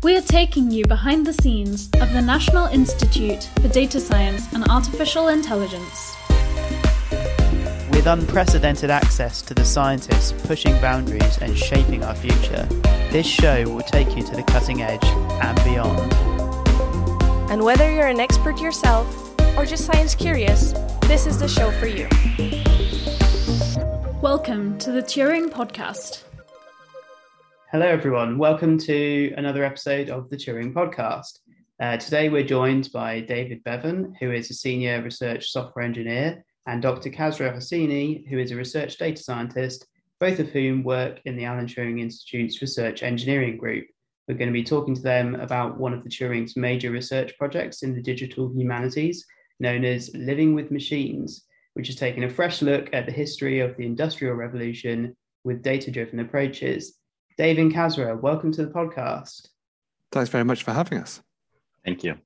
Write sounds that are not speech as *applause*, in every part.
We are taking you behind the scenes of the National Institute for Data Science and Artificial Intelligence. With unprecedented access to the scientists pushing boundaries and shaping our future, this show will take you to the cutting edge and beyond. And whether you're an expert yourself or just science curious, this is the show for you. Welcome to the Turing Podcast. Hello, everyone. Welcome to another episode of the Turing Podcast. Uh, today, we're joined by David Bevan, who is a senior research software engineer, and Dr. Kasra Hosseini, who is a research data scientist, both of whom work in the Alan Turing Institute's Research Engineering Group. We're going to be talking to them about one of the Turing's major research projects in the digital humanities, known as Living with Machines, which has taken a fresh look at the history of the Industrial Revolution with data driven approaches. Dave and Kasra, welcome to the podcast. Thanks very much for having us. Thank you.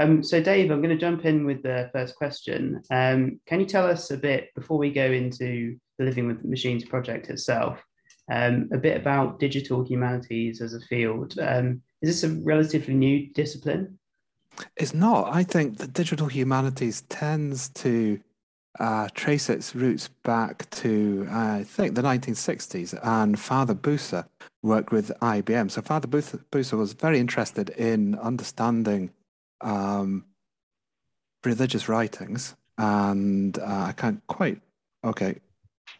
Um, so, Dave, I'm going to jump in with the first question. Um, can you tell us a bit, before we go into the Living with Machines project itself, um, a bit about digital humanities as a field? Um, is this a relatively new discipline? It's not. I think the digital humanities tends to uh, trace its roots back to, I think, the 1960s. And Father Busa worked with IBM. So Father Busa was very interested in understanding um, religious writings. And uh, I can't quite, okay,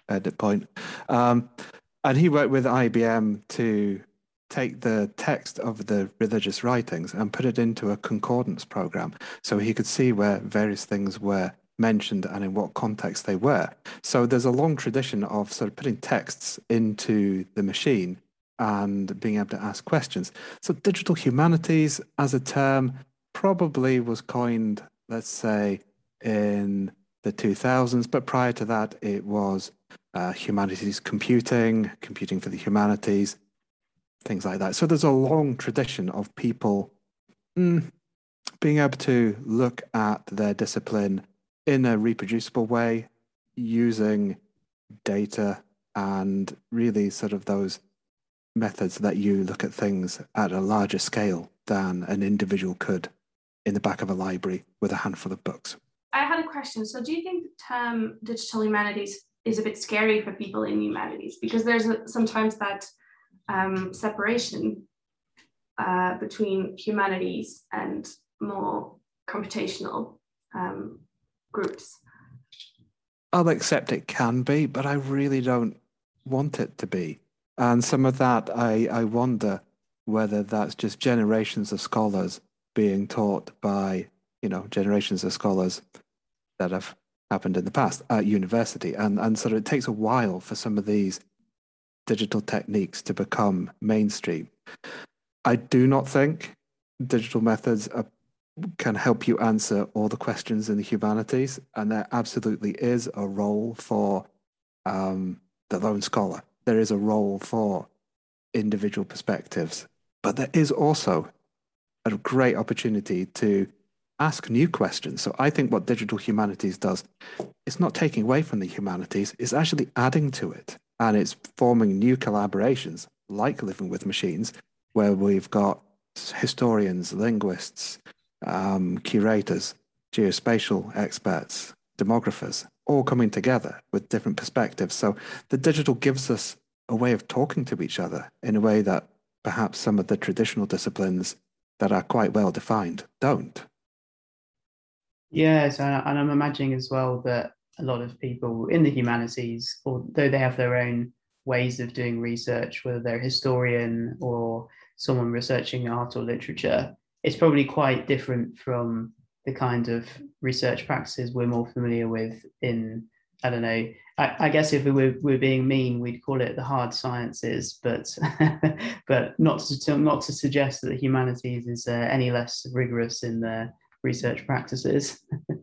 edit point. Um, and he worked with IBM to take the text of the religious writings and put it into a concordance program so he could see where various things were mentioned and in what context they were. So there's a long tradition of sort of putting texts into the machine and being able to ask questions. So digital humanities as a term probably was coined, let's say, in the 2000s, but prior to that, it was uh, humanities computing, computing for the humanities, things like that. So there's a long tradition of people mm, being able to look at their discipline in a reproducible way using data and really sort of those methods that you look at things at a larger scale than an individual could in the back of a library with a handful of books. I had a question. So, do you think the term digital humanities is a bit scary for people in humanities? Because there's sometimes that um, separation uh, between humanities and more computational um, groups? I'll accept it can be, but I really don't want it to be. And some of that, I, I wonder whether that's just generations of scholars being taught by, you know, generations of scholars that have happened in the past at university. And, and sort of it takes a while for some of these digital techniques to become mainstream. I do not think digital methods are can help you answer all the questions in the humanities. And there absolutely is a role for um, the lone scholar. There is a role for individual perspectives. But there is also a great opportunity to ask new questions. So I think what digital humanities does, it's not taking away from the humanities, it's actually adding to it. And it's forming new collaborations like Living with Machines, where we've got historians, linguists, um, curators, geospatial experts, demographers, all coming together with different perspectives. So the digital gives us a way of talking to each other in a way that perhaps some of the traditional disciplines that are quite well defined don't. Yes, and I'm imagining as well that a lot of people in the humanities, although they have their own ways of doing research, whether they're a historian or someone researching art or literature, it's probably quite different from the kind of research practices we're more familiar with in I don't know. I, I guess if we were, we were, being mean, we'd call it the hard sciences, but *laughs* but not to not to suggest that the humanities is uh, any less rigorous in their research practices. *laughs*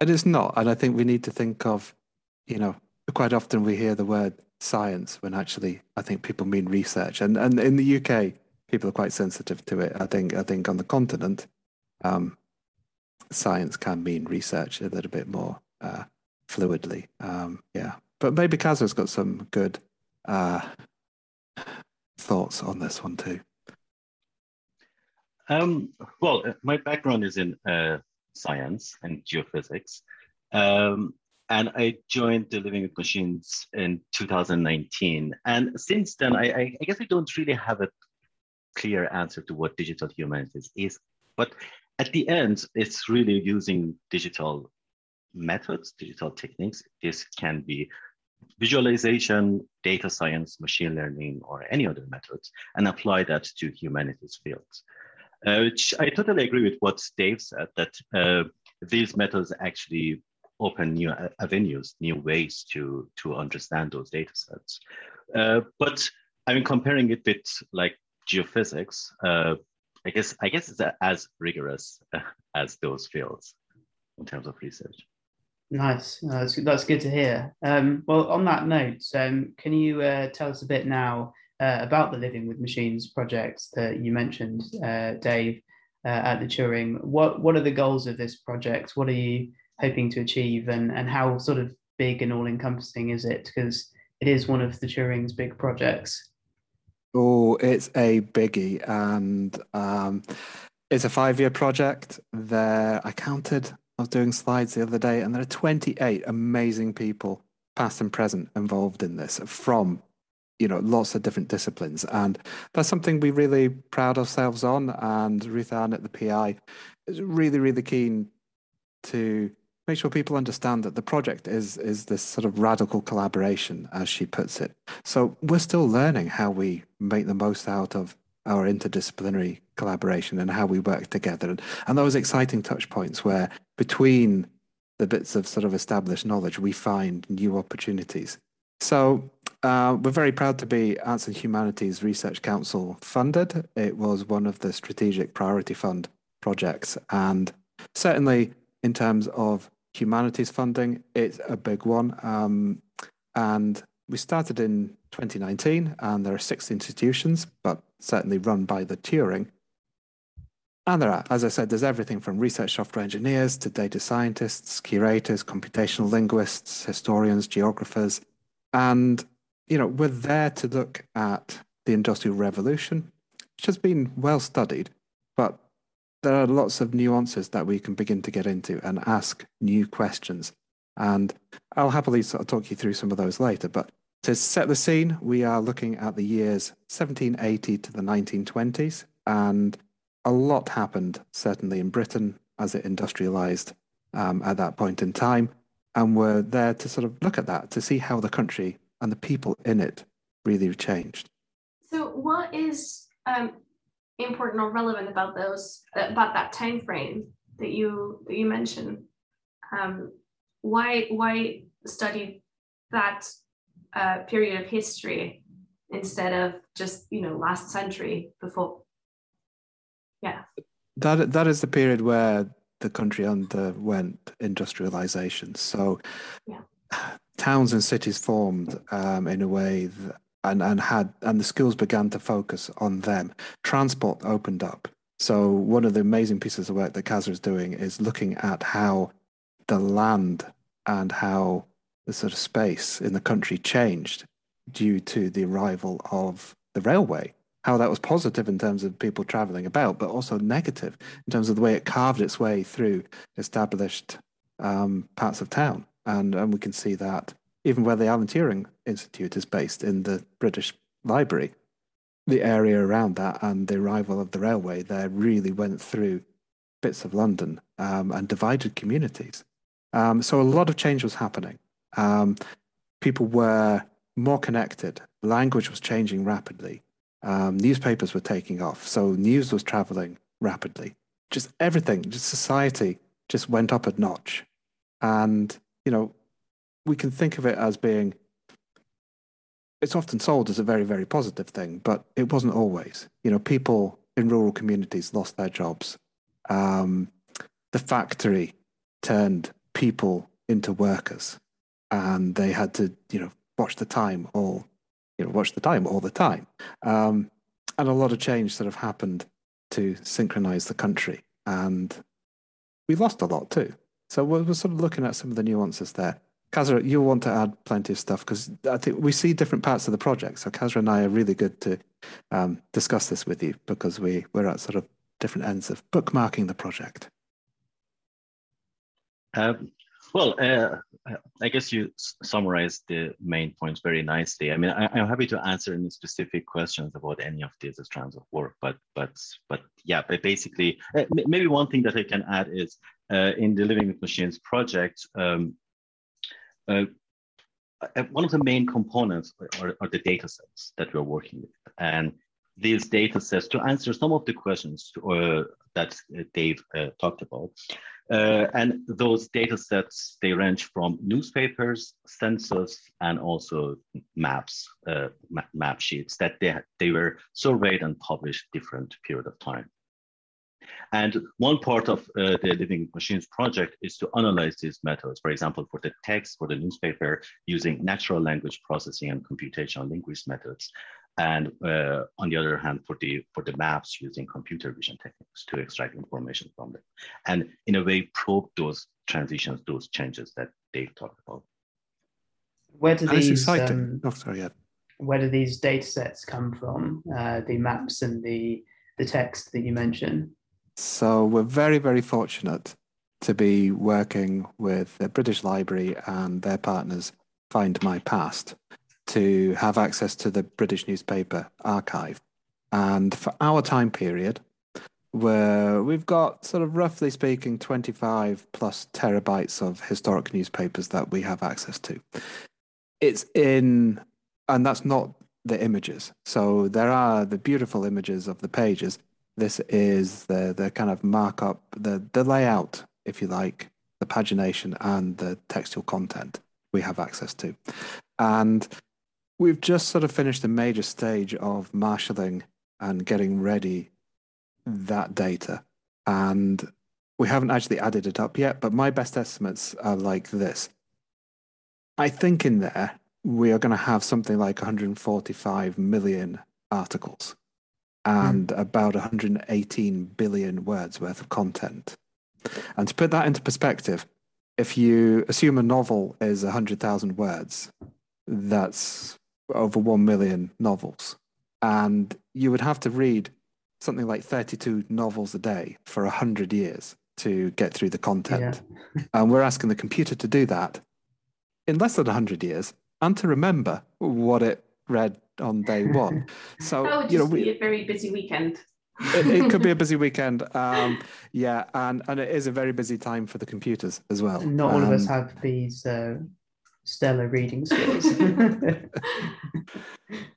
And it is not, and I think we need to think of, you know, quite often we hear the word science when actually I think people mean research, and and in the UK people are quite sensitive to it. I think I think on the continent, um, science can mean research a little bit more uh, fluidly. Um, yeah, but maybe Kasra's got some good uh, thoughts on this one too. Um, well, uh, my background is in uh, science and geophysics. Um, and I joined the Living with Machines in 2019. And since then, I, I, I guess we don't really have a clear answer to what digital humanities is. But at the end, it's really using digital methods, digital techniques. This can be visualization, data science, machine learning, or any other methods, and apply that to humanities fields. Uh, which I totally agree with what Dave said, that uh, these methods actually open new avenues, new ways to, to understand those data sets. Uh, but I mean, comparing it with like geophysics, uh, I guess I guess it's as rigorous *laughs* as those fields in terms of research. Nice, that's, that's good to hear. Um, well, on that note, um, can you uh, tell us a bit now uh, about the Living with Machines projects that you mentioned, uh, Dave, uh, at the Turing? What what are the goals of this project? What are you hoping to achieve, and and how sort of big and all encompassing is it? Because it is one of the Turing's big projects. Oh, it's a biggie, and um, it's a five-year project. There, I counted. I was doing slides the other day, and there are 28 amazing people, past and present, involved in this from, you know, lots of different disciplines, and that's something we really proud ourselves on. And Ruth Ahnert the PI is really, really keen to make sure people understand that the project is is this sort of radical collaboration, as she puts it. So we're still learning how we make the most out of our interdisciplinary collaboration and how we work together, and, and those exciting touch points where between the bits of sort of established knowledge we find new opportunities. So uh, we're very proud to be Arts and Humanities Research Council funded. It was one of the strategic priority fund projects, and certainly in terms of humanities funding, it's a big one. Um, and we started in 2019, and there are six institutions, but certainly run by the Turing. And there are, as I said, there's everything from research software engineers to data scientists, curators, computational linguists, historians, geographers. And, you know, we're there to look at the Industrial Revolution, which has been well studied, but there are lots of nuances that we can begin to get into and ask new questions. And I'll happily sort of talk you through some of those later. But to set the scene, we are looking at the years 1780 to the 1920s. And a lot happened, certainly in Britain, as it industrialized um, at that point in time. And we're there to sort of look at that to see how the country and the people in it really changed. So, what is um, important or relevant about those about that time frame that you that you mentioned. Um, why why study that uh, period of history instead of just you know last century before? Yeah. That that is the period where the country underwent industrialization. So yeah. towns and cities formed um, in a way that and, and had and the schools began to focus on them. Transport opened up. So one of the amazing pieces of work that Kasra is doing is looking at how the land and how the sort of space in the country changed due to the arrival of the railway. How that was positive in terms of people traveling about, but also negative in terms of the way it carved its way through established um, parts of town. And, and we can see that even where the Alan Turing Institute is based in the British Library, the area around that and the arrival of the railway there really went through bits of London um, and divided communities. Um, so a lot of change was happening. Um, people were more connected. Language was changing rapidly. Um, newspapers were taking off. So news was traveling rapidly. Just everything, just society just went up a notch. And, you know, we can think of it as being it's often sold as a very very positive thing but it wasn't always. You know people in rural communities lost their jobs. Um, the factory turned people into workers and they had to you know watch the time all you know watch the time all the time. Um, and a lot of change sort of happened to synchronize the country and we lost a lot too. So we're, we're sort of looking at some of the nuances there Kasra, you'll want to add plenty of stuff because I think we see different parts of the project. So Kasra and I are really good to um, discuss this with you because we, we're at sort of different ends of bookmarking the project? Um, well, uh, I guess you summarized the main points very nicely. I mean, I, am happy to answer any specific questions about any of these strands of work, but but but yeah, but basically, uh, maybe one thing that I can add is uh, in the Living with Machines project, um, uh, uh, one of the main components are, are, the data sets that we're working with, and these data sets to answer some of the questions uh, that Dave talked about. Uh, and those data sets, they range from newspapers, census, and also maps, uh, map sheets that they, they were surveyed and published different period of time. And one part of uh, the Living Machines project is to analyze these methods, for example, for the text for the newspaper using natural language processing and computational linguist methods, and uh, on the other hand, for the for the maps using computer vision techniques to extract information from them, and in a way probe those transitions, those changes that Dave talked about. Where do these um, oh, sorry, yeah. where do these data sets come from? Uh, the maps and the the text that you mentioned. So we're very very fortunate to be working with the British Library and their partners Find My Past to have access to the British newspaper archive. And for our time period, where we've got sort of roughly speaking 25 plus terabytes of historic newspapers that we have access to. It's in, and that's not the images. So there are the beautiful images of the pages. This is the the kind of markup, the the layout, if you like, the pagination and the textual content we have access to. And We've just sort of finished a major stage of marshalling and getting ready that data. And we haven't actually added it up yet, but my best estimates are like this. I think in there, we are going to have something like 145 million articles and mm. about 118 billion words worth of content. And to put that into perspective, if you assume a novel is 100,000 words, that's over 1 million novels. And you would have to read something like 32 novels a day for 100 years to get through the content. Yeah. *laughs* and we're asking the computer to do that in less than 100 years and to remember what it read on day one. *laughs* So, that would you know, we, a very busy weekend. it, it, could be a *laughs* busy weekend. Um, yeah, and, and it is a very busy time for the computers as well. Not all um, of us um, have these uh, stellar reading skills. *laughs*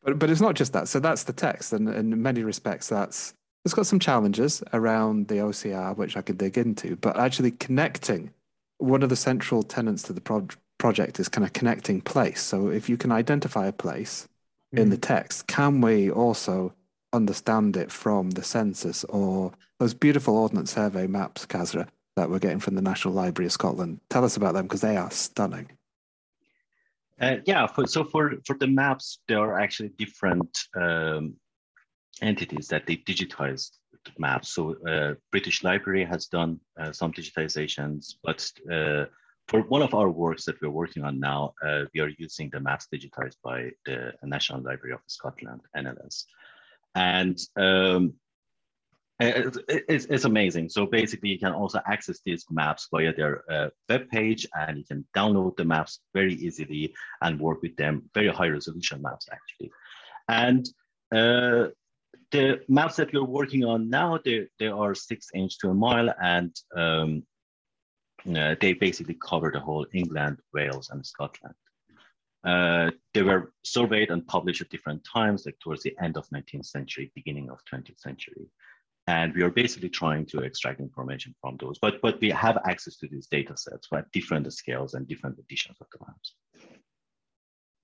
but but it's not just that. So that's the text, and, and in many respects, that's it's got some challenges around the OCR, which I could dig into. But actually connecting, one of the central tenets to the pro- project is kind of connecting place. So if you can identify a place. In the mm. text, can we also understand it from the census or those beautiful Ordnance Survey maps, Kasra, that we're getting from the National Library of Scotland? Tell us about them because they are stunning. Uh, yeah, for, so for, for the maps, there are actually different um, entities that they digitize maps. So uh, British Library has done uh, some digitizations, but uh, for one of our works that we're working on now, uh, we are using the maps digitized by the National Library of Scotland, NLS. And um, it's, it's, amazing. So basically, you can also access these maps via their uh, web page, and you can download the maps very easily and work with them. Very high resolution maps, actually. And uh, the maps that we're working on now, they, they are six inch to a mile, and um, uh, they basically cover the whole England, Wales, and Scotland. Uh, they were surveyed and published at different times, like towards the end of 19th century, beginning of 20th century and we are basically trying to extract information from those. But but we have access to these data sets at different scales and different editions of the maps.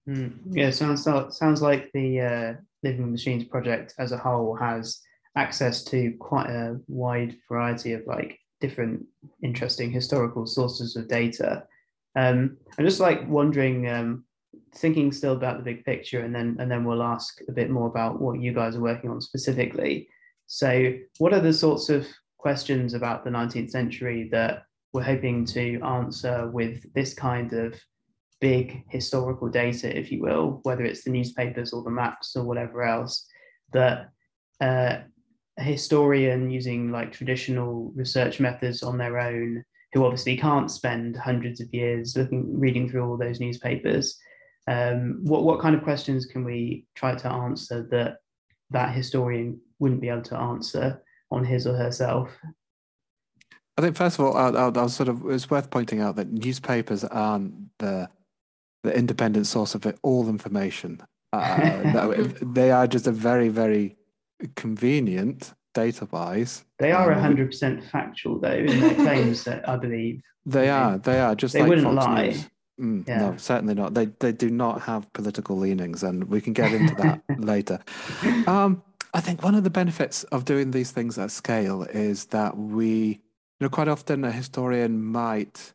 Mm, yeah, sounds sounds like the uh, Living Machines project as a whole has access to quite a wide variety of like different interesting historical sources of data. Um, I'm just like wondering, um, thinking still about the big picture, and then and then we'll ask a bit more about what you guys are working on specifically. So, what are the sorts of questions about the 19th century that we're hoping to answer with this kind of big historical data, if you will, whether it's the newspapers or the maps or whatever else, that uh, a historian using like traditional research methods on their own, who obviously can't spend hundreds of years looking, reading through all those newspapers, um, what what kind of questions can we try to answer that that historian wouldn't be able to answer on his or herself? I think first of all, I'll, I'll, I'll sort of it's worth pointing out that newspapers aren't the the independent source of it, all information. Uh, *laughs* they are just a very very convenient data-wise. They are um, hundred percent factual though in their claims, that I believe. They are. They are just they like wouldn't Fox lie. News. Mm, yeah. No, certainly not. They they do not have political leanings, and we can get into that *laughs* later. Um, I think one of the benefits of doing these things at scale is that we, you know, quite often a historian might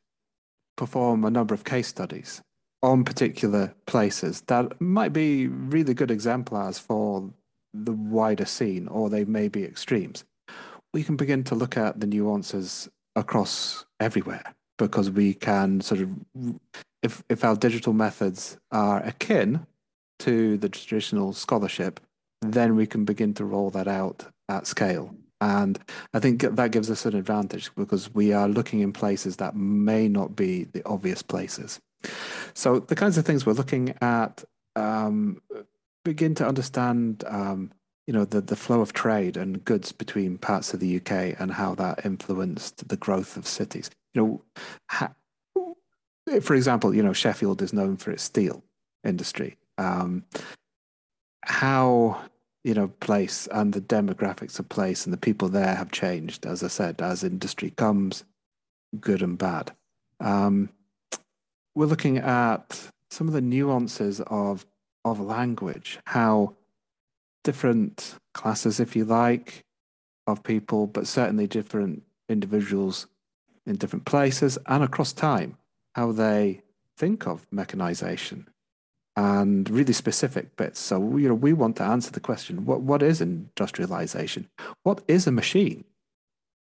perform a number of case studies on particular places that might be really good exemplars for the wider scene, or they may be extremes. We can begin to look at the nuances across everywhere because we can sort of if if our digital methods are akin to the traditional scholarship, then we can begin to roll that out at scale. And I think that gives us an advantage because we are looking in places that may not be the obvious places. So the kinds of things we're looking at um, begin to understand, um, you know, the, the flow of trade and goods between parts of the UK and how that influenced the growth of cities. You know, ha- for example, you know, Sheffield is known for its steel industry. Um, how you know place and the demographics of place and the people there have changed, as I said, as industry comes, good and bad. Um, we're looking at some of the nuances of of language, how different classes, if you like, of people, but certainly different individuals in different places and across time how they think of mechanization and really specific bits. So you know, we want to answer the question: what what is industrialization? What is a machine?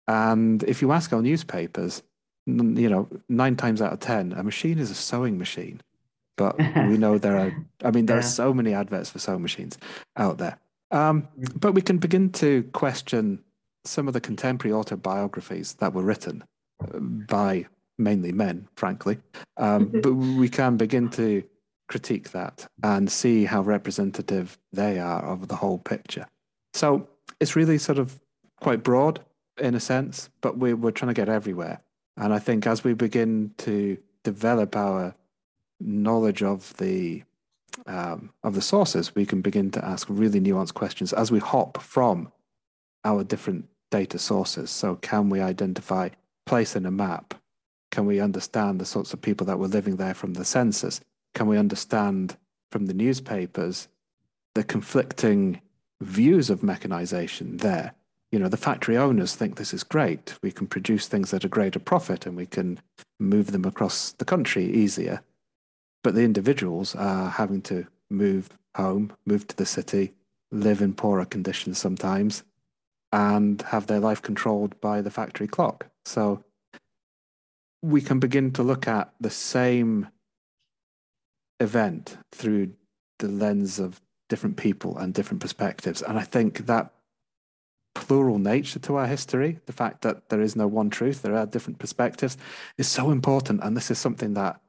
And if you ask our newspapers, you know, nine times out of ten, a machine is a sewing machine. But *laughs* we know there are. I mean, there yeah. are so many adverts for sewing machines out there. Um, mm. but we can begin to question some of the contemporary autobiographies that were written uh, by mainly men, frankly. Um, but we can begin to critique that and see how representative they are of the whole picture. So it's really sort of quite broad in a sense, but we're, we're trying to get everywhere. And I think as we begin to develop our knowledge of the um, of the sources, we can begin to ask really nuanced questions as we hop from our different data sources. So, can we identify place in a map can we understand the sorts of people that were living there from the census? Can we understand from the newspapers the conflicting views of mechanization there? You know, the factory owners think this is great. We can produce things at a greater profit and we can move them across the country easier. But the individuals are having to move home, move to the city, live in poorer conditions sometimes, and have their life controlled by the factory clock. So we can begin to look at the same event through the lens of different people and different perspectives. And I think that plural nature to our history, the fact that there is no one truth, there are different perspectives, is so important. And this is something that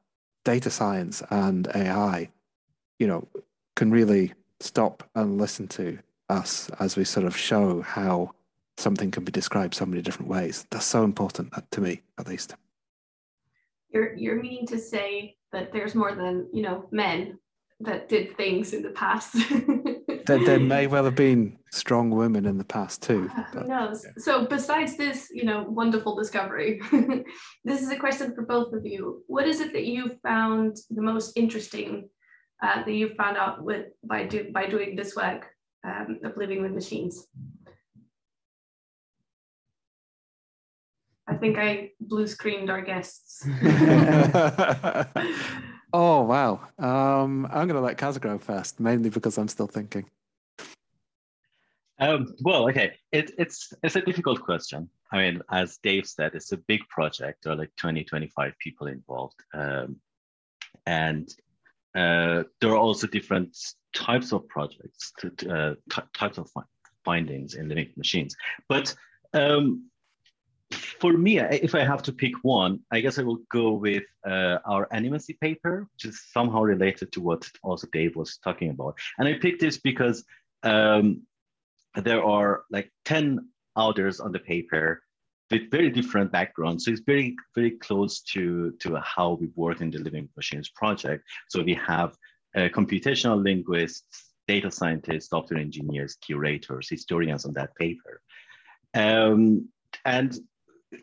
data science and AI, you know, can really stop and listen to us as we sort of show how something can be described so many different ways. That's so important uh, to me, at least you're you're meaning to say that there's more than you know men that did things in the past. *laughs* there, there may well have been strong women in the past too. But, Who knows? Yeah. So besides this, you know, wonderful discovery, *laughs* this is a question for both of you. What is it that you found the most interesting uh, that you found out with by do by doing this work um, of living with machines? I think I blue screened our guests. *laughs* *laughs* oh wow! Um, I'm going to let Kaz go first, mainly because I'm still thinking. Um, well, okay, it, it's it's a difficult question. I mean, as Dave said, it's a big project. There are like 20, 25 people involved, um, and uh, there are also different types of projects, uh, types of findings in living machines. But um, for me, if I have to pick one, I guess I will go with uh, our animacy paper, which is somehow related to what also Dave was talking about. And I picked this because um, there are like 10 authors on the paper with very different backgrounds. So it's very, very close to, to how we work in the Living Machines project. So we have uh, computational linguists, data scientists, software engineers, curators, historians on that paper. Um, and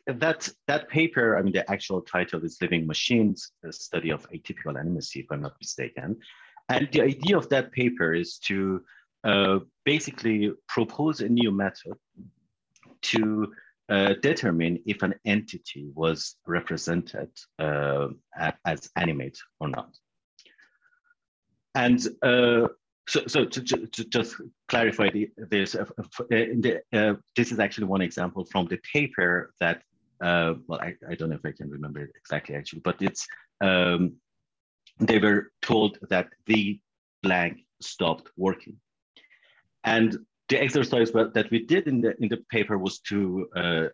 that, that paper, I mean, the actual title is Living Machines, a study of atypical animacy, if I'm not mistaken. And the idea of that paper is to uh, basically propose a new method to uh, determine if an entity was represented uh, as animate or not. And uh, so, so to, to, to, just clarify the, this, uh, uh, the, uh, this is actually one example from the paper that, uh, well, I, I don't know if I can remember it exactly actually, but it's, um, they were told that the blank stopped working. And the exercise that we did in the, in the paper was to uh,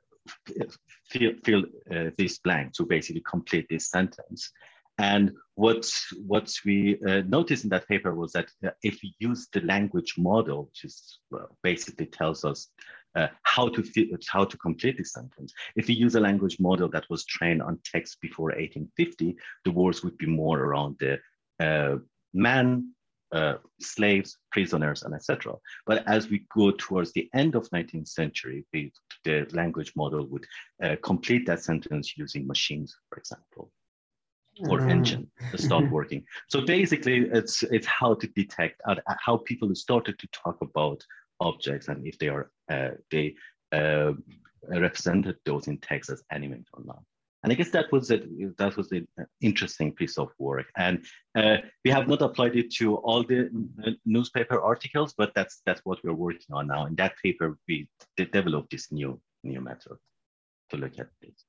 fill, fill uh, this blank, to basically complete this sentence. And what, what we uh, noticed in that paper was that uh, if we use the language model, which is well, basically tells us uh, how to how to complete this sentence. If we use a language model that was trained on text before 1850, the words would be more around the uh, man, uh, slaves, prisoners, and etc. But as we go towards the end of 19th century, the, the language model would uh, complete that sentence using machines, for example or mm. engine to start *laughs* working. So basically, it's it's how to detect uh, how people started to talk about objects and if they are uh, they uh, represented those in text as animate or not. And I guess that was it. That was an interesting piece of work. And uh, we have not applied it to all the newspaper articles, but that's that's what we're working on now. In that paper, we developed this new new method to look at this.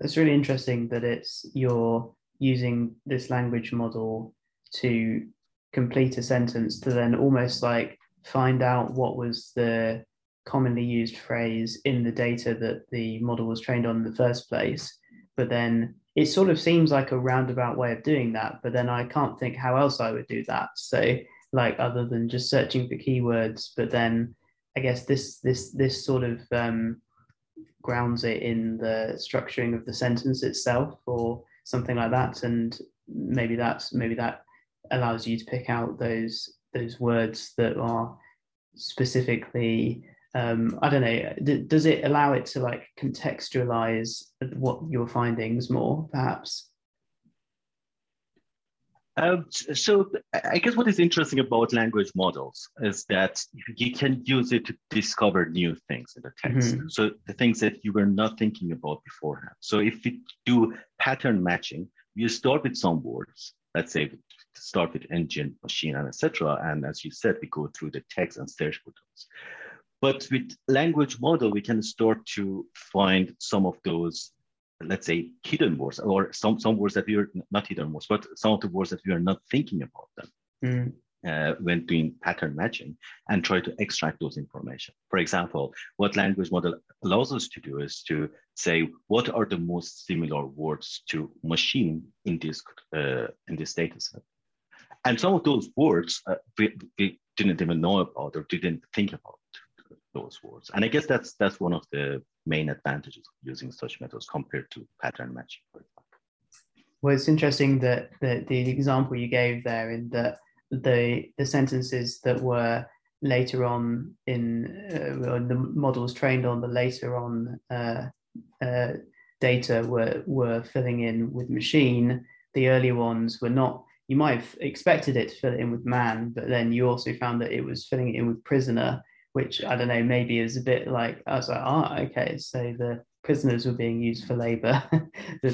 It's really interesting that it's you're using this language model to complete a sentence to then almost like find out what was the commonly used phrase in the data that the model was trained on in the first place. But then it sort of seems like a roundabout way of doing that. But then I can't think how else I would do that. So like other than just searching for keywords, but then I guess this this this sort of um, grounds it in the structuring of the sentence itself or something like that and maybe that's maybe that allows you to pick out those those words that are specifically um, I don't know, d- does it allow it to like contextualize what your findings more, perhaps? Um, so I guess what is interesting about language models is that you can use it to discover new things in the text. Mm-hmm. So the things that you were not thinking about beforehand. So if we do pattern matching, you start with some words, let's say start with engine, machine, and etc. And as you said, we go through the text and search for those. But with language model, we can start to find some of those let's say hidden words or some, some words that we are not hidden words, but some of the words that we are not thinking about them mm. uh, when doing pattern matching and try to extract those information. For example, what language model allows us to do is to say, what are the most similar words to machine in this, uh, in this data set? And some of those words uh, we, we didn't even know about or didn't think about those words. And I guess that's that's one of the main advantages of using such methods compared to pattern matching. Well, it's interesting that the, the example you gave there in that the the sentences that were later on in uh, the models trained on the later on uh, uh, data were were filling in with machine. The early ones were not. You might have expected it to fill in with man, but then you also found that it was filling it in with prisoner, which I don't know, maybe is a bit like I was like, ah, oh, okay, so the prisoners were being used for labour. *laughs* *laughs*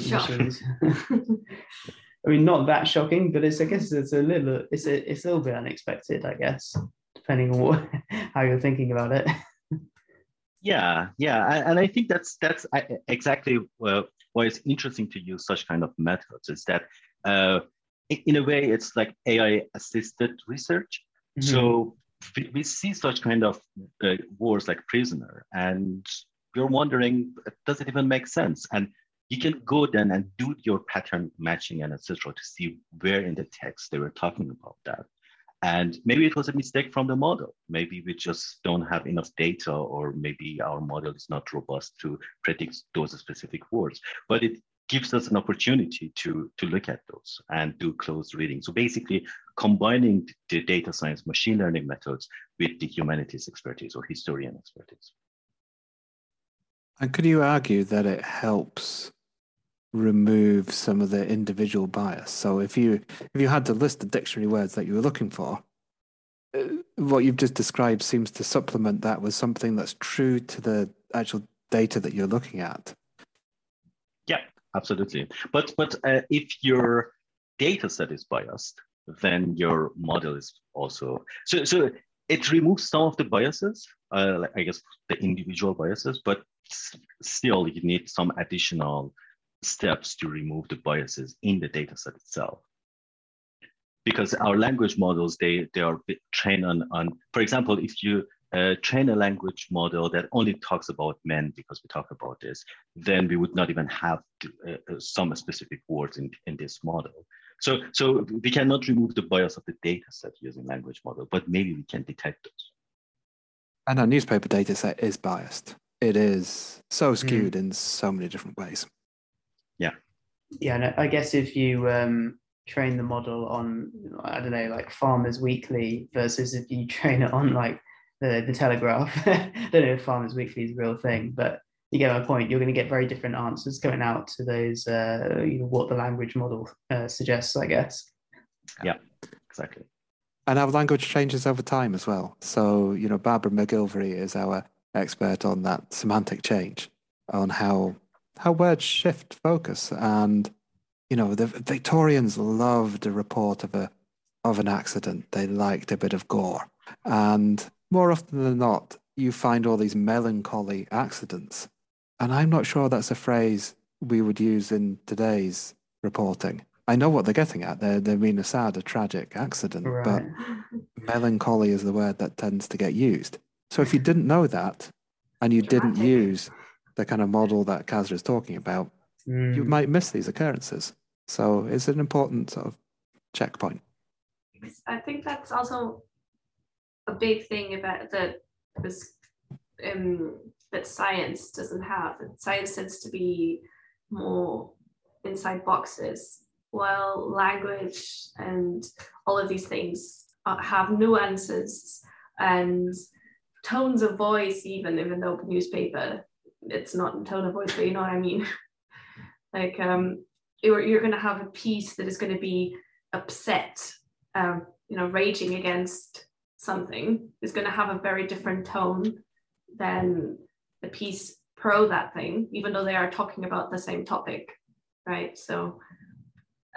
I mean, not that shocking, but it's I guess it's a little it's a it's a little bit unexpected, I guess, depending on what, *laughs* how you're thinking about it. yeah, yeah, and I think that's that's exactly uh, why it's interesting to use such kind of methods. Is that uh, in a way it's like AI assisted research. Mm-hmm. So we, see such kind of uh, words like prisoner, and you're wondering, does it even make sense? And you can go then and do your pattern matching and etc. to see where in the text they were talking about that. And maybe it was a mistake from the model. Maybe we just don't have enough data, or maybe our model is not robust to predict those specific words. But it gives us an opportunity to, to look at those and do close reading. So basically combining the data science machine learning methods with the humanities expertise or historian expertise. And could you argue that it helps remove some of the individual bias? So if you if you had to list the dictionary words that you were looking for, uh, what you've just described seems to supplement that with something that's true to the actual data that you're looking at. Yeah, absolutely. But but uh, if your data set is biased, then your model is also so so it removes some of the biases, uh, I guess the individual biases, but still you need some additional steps to remove the biases in the data set itself. Because our language models, they, they are trained on, on, for example, if you uh, train a language model that only talks about men because we talk about this, then we would not even have to, uh, uh, some specific words in, in this model. So, so we cannot remove the bias of the data set using language model, but maybe we can detect those. And our newspaper data set is biased. It is so skewed mm. in so many different ways. Yeah. Yeah, and I guess if you um, train the model on, I don't know, like Farmers Weekly versus if you *laughs* train it on like the, the Telegraph. *laughs* I don't know if Farmers Weekly is a real thing, but you get my point. You're going to get very different answers coming out to those, uh, you know, what the language model uh, suggests, I guess. Yeah, exactly. And our language changes over time as well. So, you know, Barbara McGillivray is our expert on that semantic change, on how how words shift focus. And, you know, the Victorians loved a report of a of an accident. They liked a bit of gore. And more often than not, you find all these melancholy accidents and I'm not sure that's a phrase we would use in today's reporting. I know what they're getting at. They they mean a sad, a tragic accident, right. but *laughs* melancholy is the word that tends to get used. So if you didn't know that, and you didn't use the kind of model that Kasra is talking about, mm. you might miss these occurrences. So it's an important sort of checkpoint. I think that's also a big thing about that was um, that science doesn't have. Science tends to be more inside boxes, while language and all of these things have nuances and tones of voice, even even though newspaper it's not a tone of voice, but you know what I mean. *laughs* like um, you're you're going to have a piece that is going to be upset, um, you know, raging against something is going to have a very different tone than the piece pro that thing, even though they are talking about the same topic, right? So,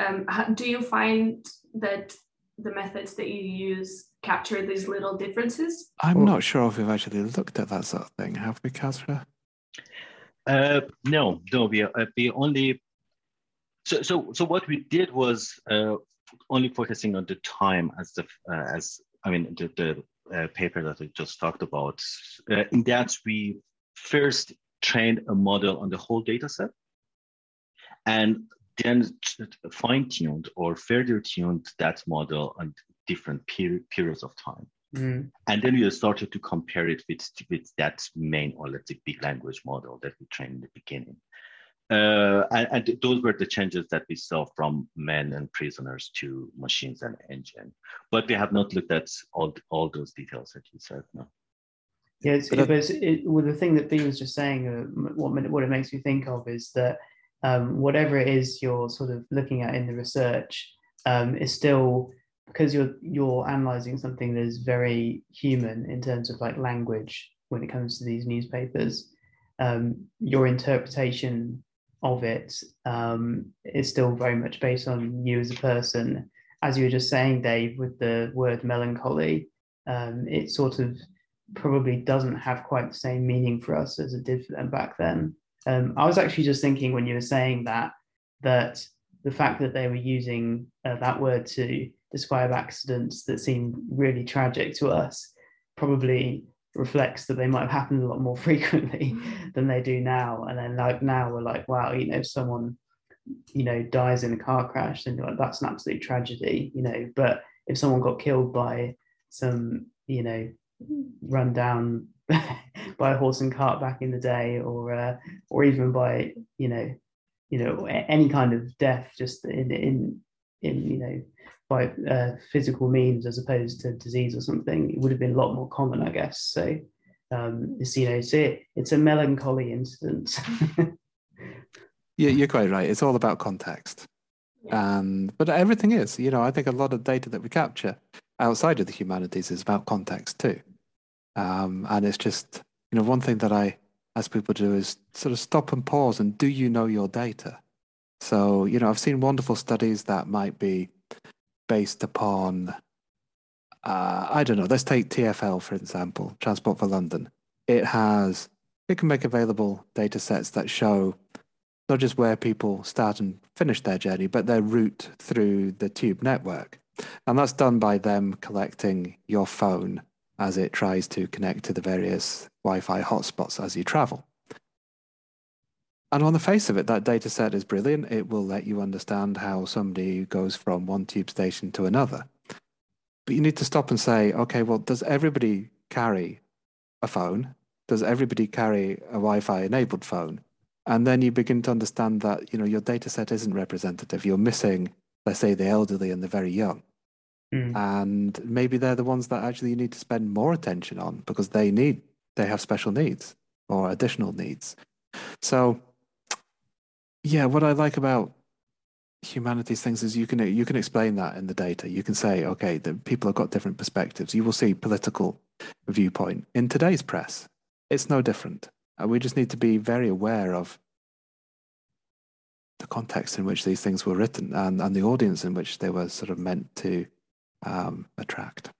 um, do you find that the methods that you use capture these little differences? I'm or? not sure if we've actually looked at that sort of thing, have we, Kasra? Uh, no, no, we, uh, we only. So, so, so what we did was uh, only focusing on the time as the uh, as I mean the, the uh, paper that I just talked about. Uh, in that, we first trained a model on the whole data set and then fine-tuned or further tuned that model on different peri periods of time. Mm. And then we started to compare it with, with that main or let's say big language model that we trained in the beginning. Uh, and, and, those were the changes that we saw from men and prisoners to machines and engine. But we have not looked at all, all those details that you said. No. Yeah, it's, but it's, it, well, the thing that Bea was just saying, uh, what what it makes me think of is that um, whatever it is you're sort of looking at in the research um, is still because you're you're analyzing something that is very human in terms of like language when it comes to these newspapers. Um, your interpretation of it um, is still very much based on you as a person. As you were just saying, Dave, with the word melancholy, um, it sort of probably doesn't have quite the same meaning for us as it did for them back then. Um, I was actually just thinking when you were saying that that the fact that they were using uh, that word to describe accidents that seem really tragic to us probably reflects that they might have happened a lot more *laughs* frequently than they do now. And then like now we're like, wow, you know, if someone, you know, dies in a car crash, then like, that's an absolute tragedy, you know. But if someone got killed by some, you know, run down *laughs* by a horse and cart back in the day, or uh, or even by, you know, you know, any kind of death just in in in you know by uh, physical means as opposed to disease or something, it would have been a lot more common, I guess. So um, it's you know it's a, it's a melancholy incident. *laughs* yeah, you're quite right. It's all about context, yeah. and but everything is. You know, I think a lot of data that we capture outside of the humanities is about context too, um, and it's just you know one thing that I ask people to do is sort of stop and pause and do you know your data? So you know, I've seen wonderful studies that might be based upon, uh, I don't know, let's take TFL, for example, Transport for London. It has, it can make available data sets that show not just where people start and finish their journey, but their route through the tube network. And that's done by them collecting your phone as it tries to connect to the various Wi Fi hotspots as you travel. And on the face of it, that data set is brilliant. It will let you understand how somebody goes from one tube station to another. But you need to stop and say, okay, well, does everybody carry a phone? Does everybody carry a Wi-Fi enabled phone? And then you begin to understand that, you know, your data set isn't representative. You're missing, let's say, the elderly and the very young. Mm. And maybe they're the ones that actually you need to spend more attention on because they need, they have special needs or additional needs. So yeah, what I like about humanities things is you can you can explain that in the data. You can say, okay, the people have got different perspectives. You will see political viewpoint in today's press. It's no different. Uh, we just need to be very aware of the context in which these things were written and, and the audience in which they were sort of meant to um, attract.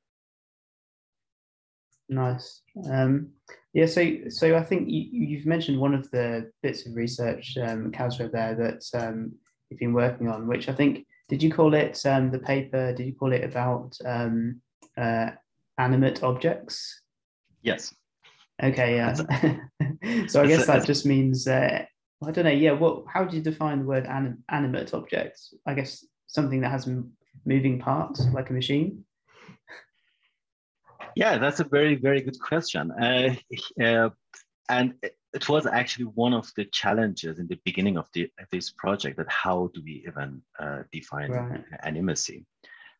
Nice. Um, yeah, so so I think you, you've mentioned one of the bits of research, um, Kasra, there that um, you've been working on, which I think did you call it um, the paper? Did you call it about um, uh, animate objects? Yes. Okay. Yeah. *laughs* so I guess that just means uh, I don't know. Yeah. What? How do you define the word anim- animate objects? I guess something that has moving parts, like a machine. Yeah, that's a very, very good question. Uh, uh, and it was actually one of the challenges in the beginning of the, this project that how do we even uh, define right. animacy?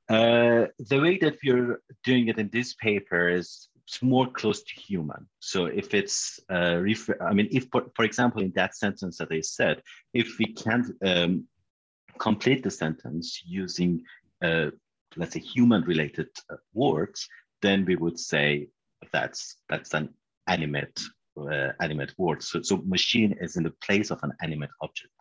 Uh, the way that we're doing it in this paper is it's more close to human. So if it's, uh, refer- I mean, if, for, for example, in that sentence that I said, if we can't um, complete the sentence using, uh, let's say, human-related uh, words, then we would say that's that's an animate uh, animate word. So, so machine is in the place of an animate object.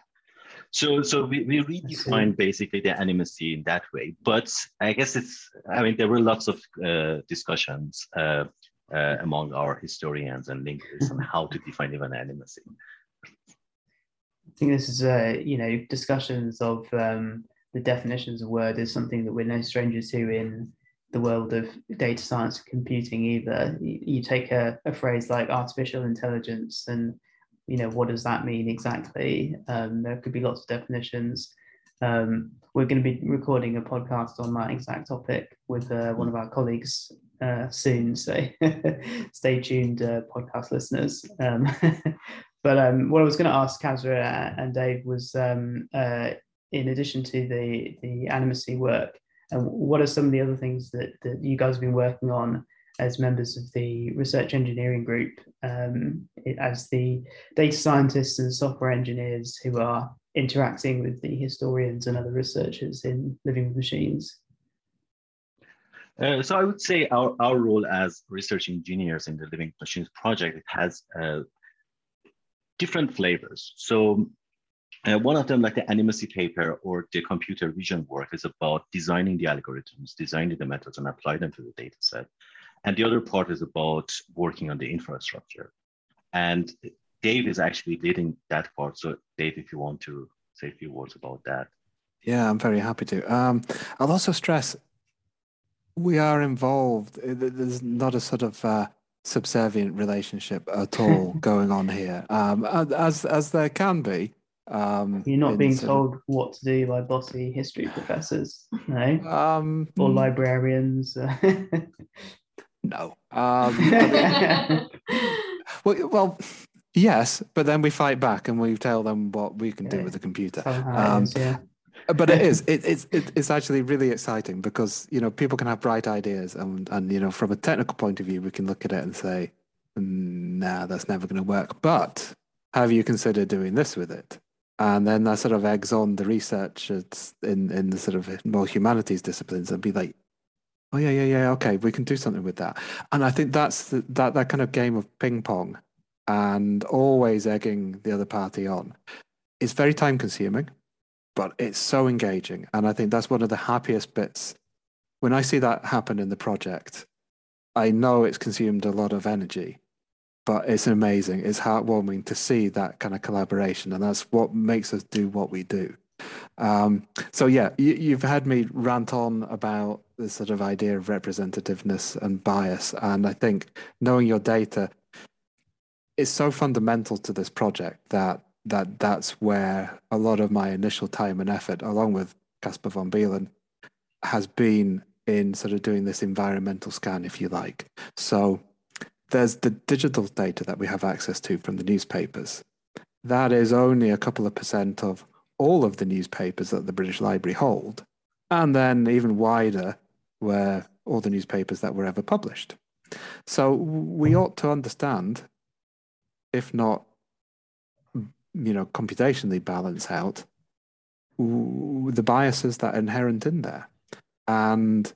So, so we, we redefine basically the animacy in that way. But I guess it's, I mean, there were lots of uh, discussions uh, uh, among our historians and linguists on how to define even animacy. I think this is, uh, you know, discussions of um, the definitions of word is something that we're no strangers to in the world of data science and computing either. You, take a, a, phrase like artificial intelligence and you know what does that mean exactly? Um, there could be lots of definitions. Um, we're going to be recording a podcast on that exact topic with uh, one of our colleagues uh, soon, so *laughs* stay tuned, uh, podcast listeners. Um, *laughs* but um, what I was going to ask Kasra and Dave was, um, uh, in addition to the the animacy work, and what are some of the other things that, that you guys have been working on as members of the research engineering group, um, as the data scientists and software engineers who are interacting with the historians and other researchers in living machines? Uh, so I would say our, our role as research engineers in the Living Machines project has uh, different flavors. So uh, one of them, like the animacy paper or the computer vision work, is about designing the algorithms, designing the methods, and apply them to the data set. And the other part is about working on the infrastructure. And Dave is actually leading that part. So, Dave, if you want to say a few words about that. Yeah, I'm very happy to. Um, I'll also stress We are involved. There's not a sort of uh, subservient relationship at all *laughs* going on here, um, as as there can be. Um, You're not being told of... what to do by bossy history professors, no, um, or hmm. librarians. no. Um, *laughs* well, well, yes, but then we fight back and we tell them what we can yeah. do with the computer. Um, yeah. But it *laughs* is. It, it's it, it's actually really exciting because you know people can have bright ideas and and you know from a technical point of view we can look at it and say, nah, that's never going to work. But have you considered doing this with it? And then that sort of eggs on the research in in the sort of more humanities disciplines and be like, oh yeah yeah yeah okay we can do something with that. And I think that's the, that that kind of game of ping pong and always egging the other party on is very time consuming but it's so engaging. And I think that's one of the happiest bits. When I see that happen in the project, I know it's consumed a lot of energy, but it's amazing. It's heartwarming to see that kind of collaboration. And that's what makes us do what we do. Um, so, yeah, you, have had me rant on about this sort of idea of representativeness and bias. And I think knowing your data is so fundamental to this project that that that's where a lot of my initial time and effort, along with Kaspar von Beelen, has been in sort of doing this environmental scan, if you like. So there's the digital data that we have access to from the newspapers. That is only a couple of percent of all of the newspapers that the British Library hold, and then even wider, where all the newspapers that were ever published. So we ought to understand, if not you know, computationally balance out the biases that are inherent in there. And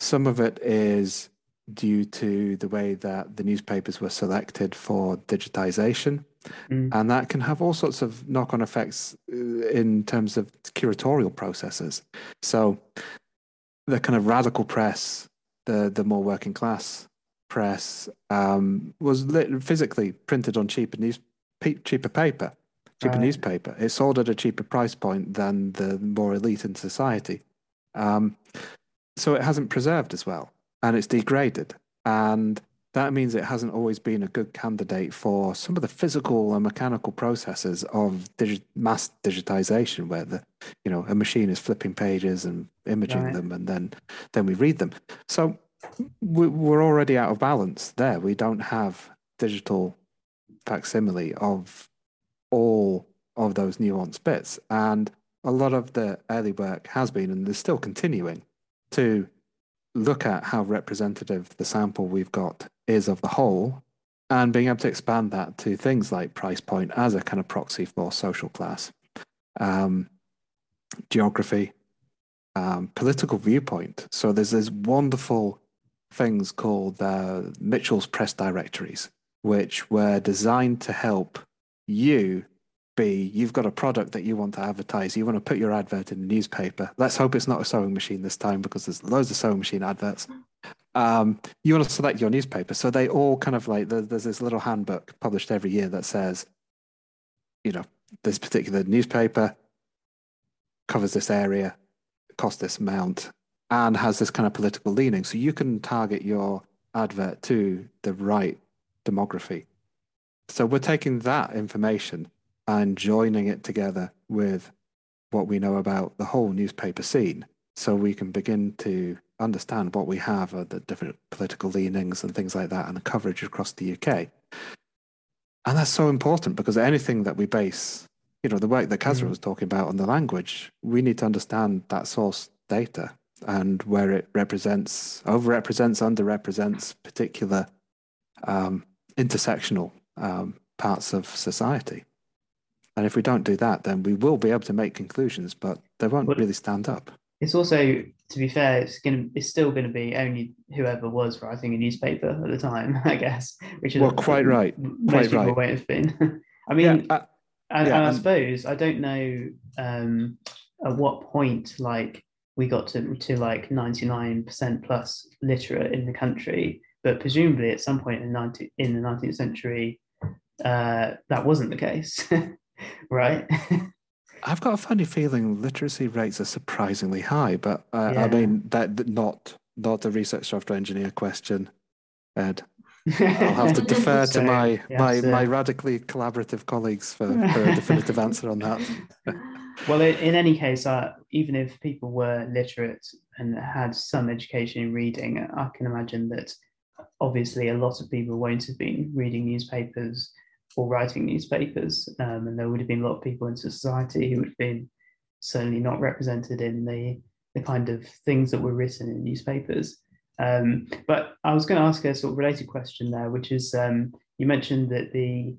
some of it is due to the way that the newspapers were selected for digitization. Mm. And that can have all sorts of knock on effects uh, in terms of curatorial processes. So, the kind of radical press, the, the more working class press, um, was lit- physically printed on cheaper, news, cheaper paper cheaper right. newspaper. It sold at a cheaper price point than the more elite in society. Um, so it hasn't preserved as well, and it's degraded. And that means it hasn't always been a good candidate for some of the physical and mechanical processes of digi- mass digitization, where the you know a machine is flipping pages and imaging right. them, and then then we read them. So we're already out of balance there. We don't have digital facsimile of all of those nuanced bits. And a lot of the early work has been and is still continuing to look at how representative the sample we've got is of the whole and being able to expand that to things like price point as a kind of proxy for social class, um, geography, um, political viewpoint. So there's these wonderful things called uh, Mitchell's Press Directories, which were designed to help you be you've got a product that you want to advertise. You want to put your advert in the newspaper. Let's hope it's not a sewing machine this time because there's loads of sewing machine adverts. Um, you want to select your newspaper. So they all kind of like there's this little handbook published every year that says you know this particular newspaper covers this area costs this amount and has this kind of political leaning. So you can target your advert to the right demography. So we're taking that information and joining it together with what we know about the whole newspaper scene so we can begin to understand what we have of the different political leanings and things like that and the coverage across the UK. And that's so important because anything that we base, you know, the work that Kasra mm. was talking about on the language, we need to understand that source data and where it represents, overrepresents, underrepresents particular um, intersectional um, parts of society. And if we don't do that, then we will be able to make conclusions, but they won't really stand up. It's also, to be fair, it's going to, it's still going to be only whoever was writing a newspaper at the time, *laughs* I guess. Which is well, quite right. Most quite people right. won't have been. *laughs* I mean, yeah, uh, and, yeah, and I suppose I don't know um, at what point, like we got to to like ninety nine percent plus literate in the country, but presumably at some point in 90, in the nineteenth century, uh, that wasn't the case, *laughs* *laughs* right? *laughs* I've got a funny feeling literacy rates are surprisingly high, but uh, yeah. I mean that not not a research software engineer question, Ed. I'll have to *laughs* defer to my yes, my, uh, my radically collaborative colleagues for, for a definitive answer on that. well, in any case, uh, even if people were literate and had some education in reading, I can imagine that obviously a lot of people won't have been reading newspapers or writing newspapers, um, and there would have been a lot of people in society who would have been certainly not represented in the the kind of things that were written in newspapers. Um, but I was going to ask a sort of related question there, which is um, you mentioned that the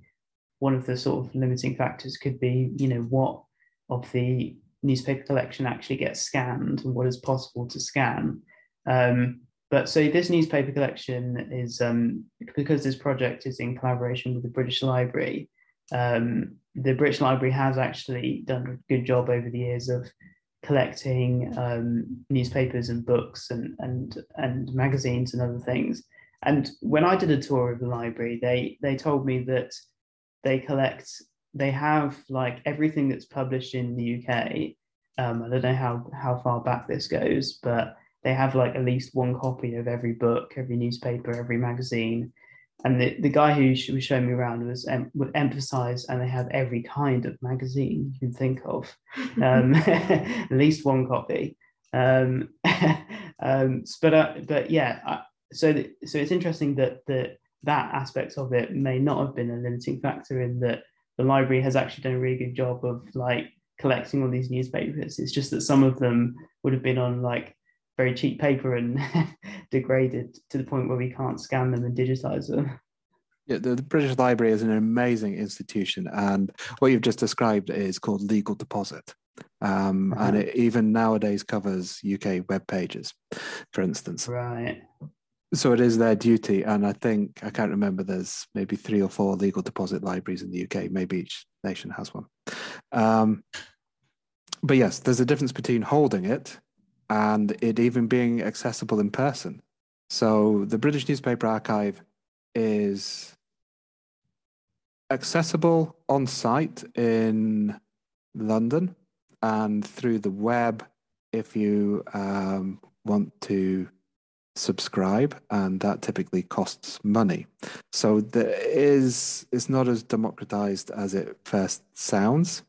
one of the sort of limiting factors could be, you know, what of the newspaper collection actually gets scanned and what is possible to scan. Um, but so this newspaper collection is um, because this project is in collaboration with the British Library. Um, the British Library has actually done a good job over the years of collecting um, newspapers and books and, and, and magazines and other things. And when I did a tour of the library, they, they told me that they collect, they have like everything that's published in the UK. Um, I don't know how, how far back this goes, but they have like at least one copy of every book, every newspaper, every magazine, and the, the guy who was showing me around was um, would emphasize and they have every kind of magazine you can think of. *laughs* Um, *laughs* at least one copy. Um, *laughs* um, but uh, but yeah I, so th- so it's interesting that that that aspect of it may not have been a limiting factor in that the library has actually done a really good job of like collecting all these newspapers. It's just that some of them would have been on like very cheap paper and *laughs* degraded to the point where we can't scan them and digitize them. Yeah, the, the, British Library is an amazing institution, and what you've just described is called legal deposit. Um, uh-huh. And it even nowadays covers UK web pages, for instance. Right. So it is their duty, and I think I can't remember. There's maybe three or four legal deposit libraries in the UK. Maybe each nation has one. Um, but yes, there's a difference between holding it and it even being accessible in person. So the British Newspaper Archive is accessible on site in London and through the web if you um, want to subscribe and that typically costs money so there is it's not as democratized as it first sounds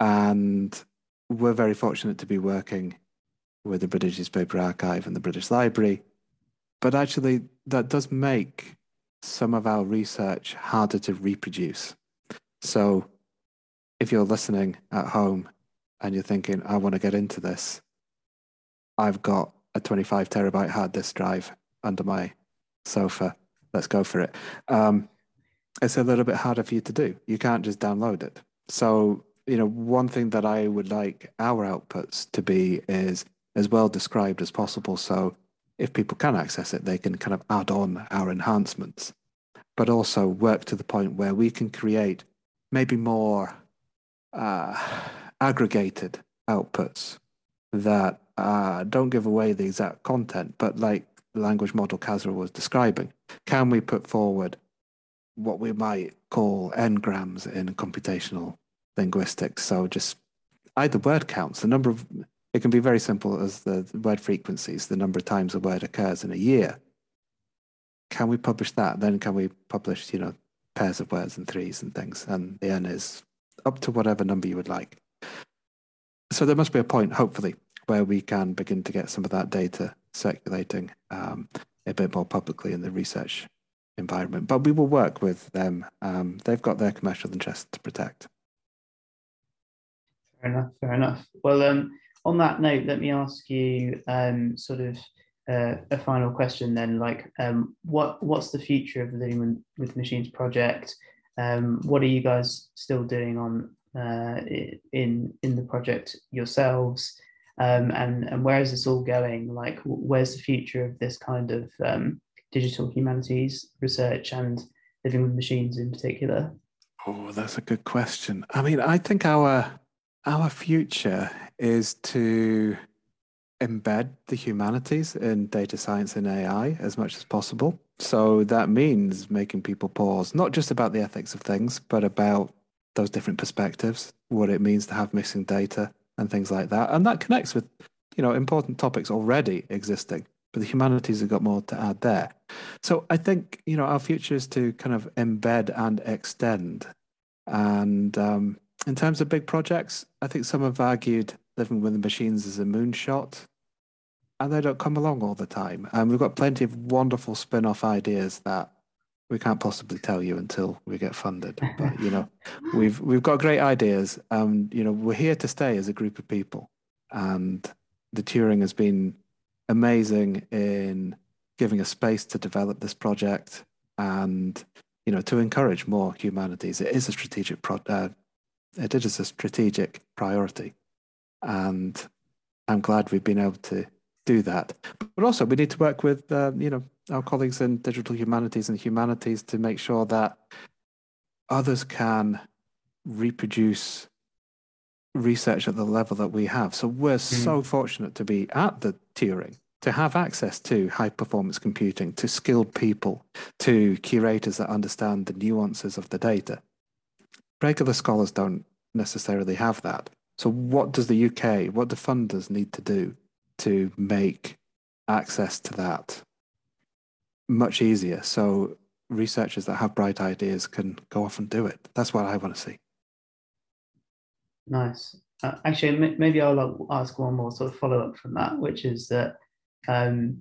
and we're very fortunate to be working with the British Newspaper Archive and the British Library. But actually, that does make some of our research harder to reproduce. So, if you're listening at home and you're thinking, I want to get into this, I've got a 25 terabyte hard disk drive under my sofa. Let's go for it. Um, it's a little bit harder for you to do. You can't just download it. So, you know, one thing that I would like our outputs to be is as well described as possible. So if people can access it, they can kind of add on our enhancements, but also work to the point where we can create maybe more uh, aggregated outputs that uh, don't give away the exact content, but like the language model Kasra was describing, can we put forward what we might call n-grams in computational linguistics? So just either word counts, the number of it can be very simple as the word frequencies, the number of times a word occurs in a year. Can we publish that? Then can we publish, you know, pairs of words and threes and things? And the n is up to whatever number you would like. So there must be a point, hopefully, where we can begin to get some of that data circulating um, a bit more publicly in the research environment. But we will work with them. Um, they've got their commercial interests to protect. Fair enough. Fair enough. Well, um, on that note, let me ask you um, sort of uh, a final question then. Like, um, what what's the future of the Living with Machines project? Um, what are you guys still doing on uh, in in the project yourselves? Um, and and where is this all going? Like, where's the future of this kind of um, digital humanities research and living with machines in particular? Oh, that's a good question. I mean, I think our our future is to embed the humanities in data science and AI as much as possible. So that means making people pause, not just about the ethics of things, but about those different perspectives, what it means to have missing data and things like that. And that connects with, you know, important topics already existing but the humanities have got more to add there. So I think you know our future is to kind of embed and extend. And um, in terms of big projects, I think some have argued living with the machines is a moonshot, and they don't come along all the time. And we've got plenty of wonderful spin-off ideas that we can't possibly tell you until we get funded. *laughs* But you know, we've we've got great ideas. Um, you know, we're here to stay as a group of people, and the Turing has been amazing in giving us space to develop this project and you know to encourage more humanities. It is a strategic pro- uh, it is a strategic priority, and I'm glad we've been able to do that. But also, we need to work with uh, you know our colleagues in digital humanities and humanities to make sure that others can reproduce research at the level that we have. So we're mm. so fortunate to be at the Turing, to have access to high performance computing, to skilled people, to curators that understand the nuances of the data. Regular scholars don't necessarily have that. So what does the UK, what do funders need to do to make access to that much easier so researchers that have bright ideas can go off and do it? That's what I want to see. Nice. Uh, actually, maybe I'll ask one more sort of follow up from that, which is that um,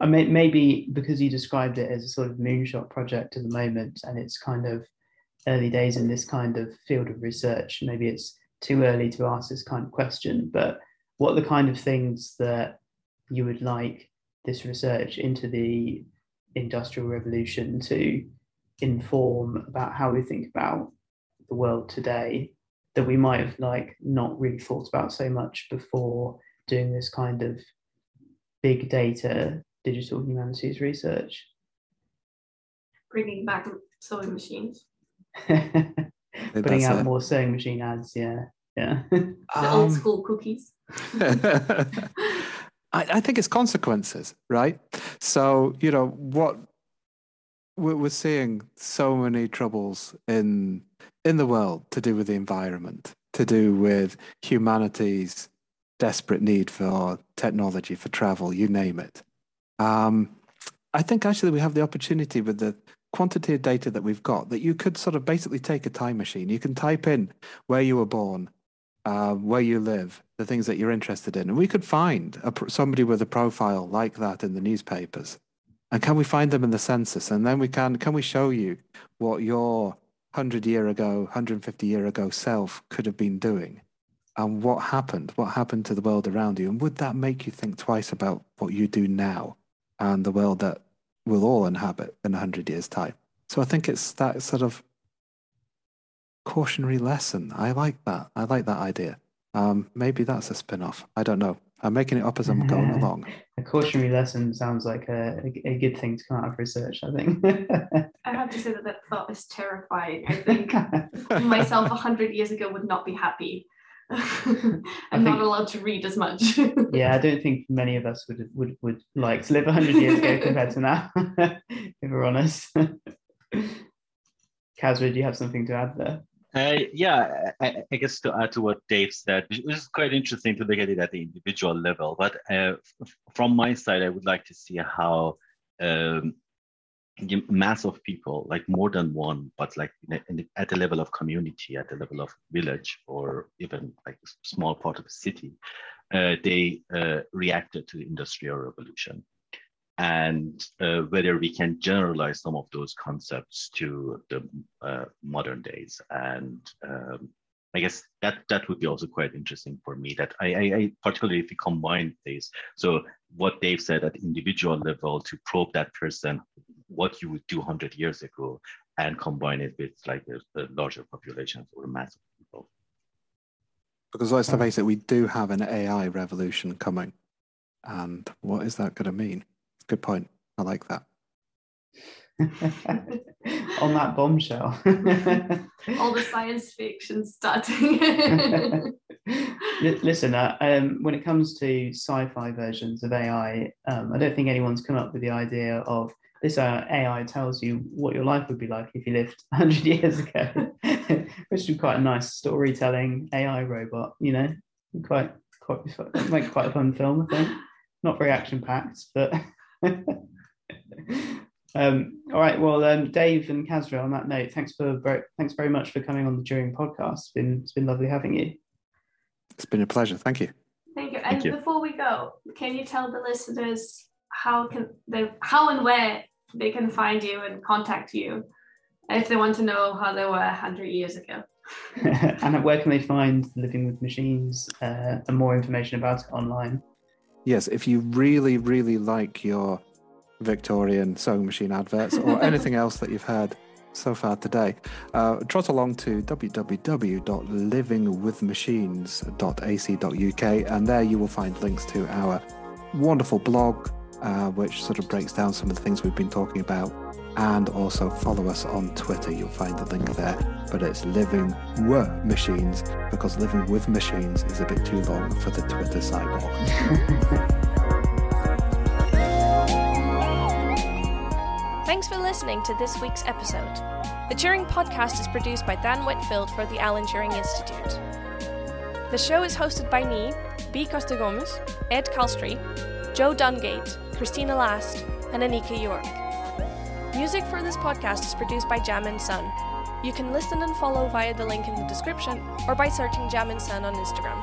may, maybe because you described it as a sort of moonshot project at the moment, and it's kind of early days in this kind of field of research. Maybe it's too early to ask this kind of question, but what are the kind of things that you would like this research into the industrial revolution to inform about how we think about the world today that we might have like not really thought about so much before doing this kind of big data digital humanities research bringing back sewing machines *laughs* putting out it. more sewing machine ads yeah yeah *laughs* the um, old school cookies *laughs* I, I think it's consequences right so you know what we're seeing so many troubles in in the world to do with the environment, to do with humanity's desperate need for technology, for travel, you name it. Um, I think actually we have the opportunity with the quantity of data that we've got that you could sort of basically take a time machine. You can type in where you were born, uh, where you live, the things that you're interested in, and we could find a, somebody with a profile like that in the newspapers. And can we find them in the census? And then we can can we show you what your 100 year ago, 150 year ago self could have been doing? And what happened? What happened to the world around you? And would that make you think twice about what you do now and the world that we'll all inhabit in 100 years' time? So I think it's that sort of cautionary lesson. I like that. I like that idea. Um, maybe that's a spin off. I don't know. I'm making it up as I'm going along. A cautionary lesson sounds like a, a, a, good thing to come out of research, I think. *laughs* I have to say that that thought is terrifying. I think *laughs* myself 100 years ago would not be happy. *laughs* I'm think, not allowed to read as much. *laughs* yeah, I don't think many of us would would, would like to live 100 years ago compared to now, *laughs* if we're honest. Kasra, do you have something to add there? Uh, yeah, I, I, guess to add to what Dave said, which is quite interesting to look at it at the individual level. But uh, from my side, I would like to see how um, the mass of people, like more than one, but like in the, at the level of community, at the level of village, or even like a small part of a city, uh, they uh, reacted to the industrial revolution and uh, whether we can generalize some of those concepts to the uh, modern days. And um, I guess that that would be also quite interesting for me. That I, I, I, particularly if we combine these, so what Dave said at individual level to probe that person, what you would do hundred years ago, and combine it with like a, a larger populations or a mass of people. Because let's face it, we do have an AI revolution coming, and what is that going to mean? Good point. I like that. *laughs* On that bombshell. *laughs* All the science fiction starting. *laughs* Listen, uh, um, when it comes to sci-fi versions of AI, um, I don't think anyone's come up with the idea of this uh, AI tells you what your life would be like if you lived *laughs* 100 years ago, *laughs* which is quite a nice storytelling AI robot. You know, quite quite make quite a fun film, I think. not very action packed, but. *laughs* um, all right. Well, um, Dave and Kasra, on that note, thanks for very, thanks very much for coming on the Turing podcast. It's been it's been lovely having you. It's been a pleasure. Thank you. Thank you. And Thank you. before we go, can you tell the listeners how can they how and where they can find you and contact you if they want to know how they were 100 years ago? *laughs* and where can they find Living with Machines uh, and more information about it online? Yes, if you really, really like your Victorian sewing machine adverts or *laughs* anything else that you've heard so far today, uh, trot along to www.livingwithmachines.ac.uk and there you will find links to our wonderful blog, uh, which sort of breaks down some of the things we've been talking about. And also follow us on Twitter. You'll find the link there. But it's Living Were Machines because Living with Machines is a bit too long for the Twitter cyborg. *laughs* Thanks for listening to this week's episode. The Turing podcast is produced by Dan Whitfield for the Alan Turing Institute. The show is hosted by me, B. Costa Gomes, Ed Chalstrey, Joe Dungate, Christina Last, and Anika York. Music for this podcast is produced by Jam and Sun. You can listen and follow via the link in the description or by searching Jam and Sun on Instagram.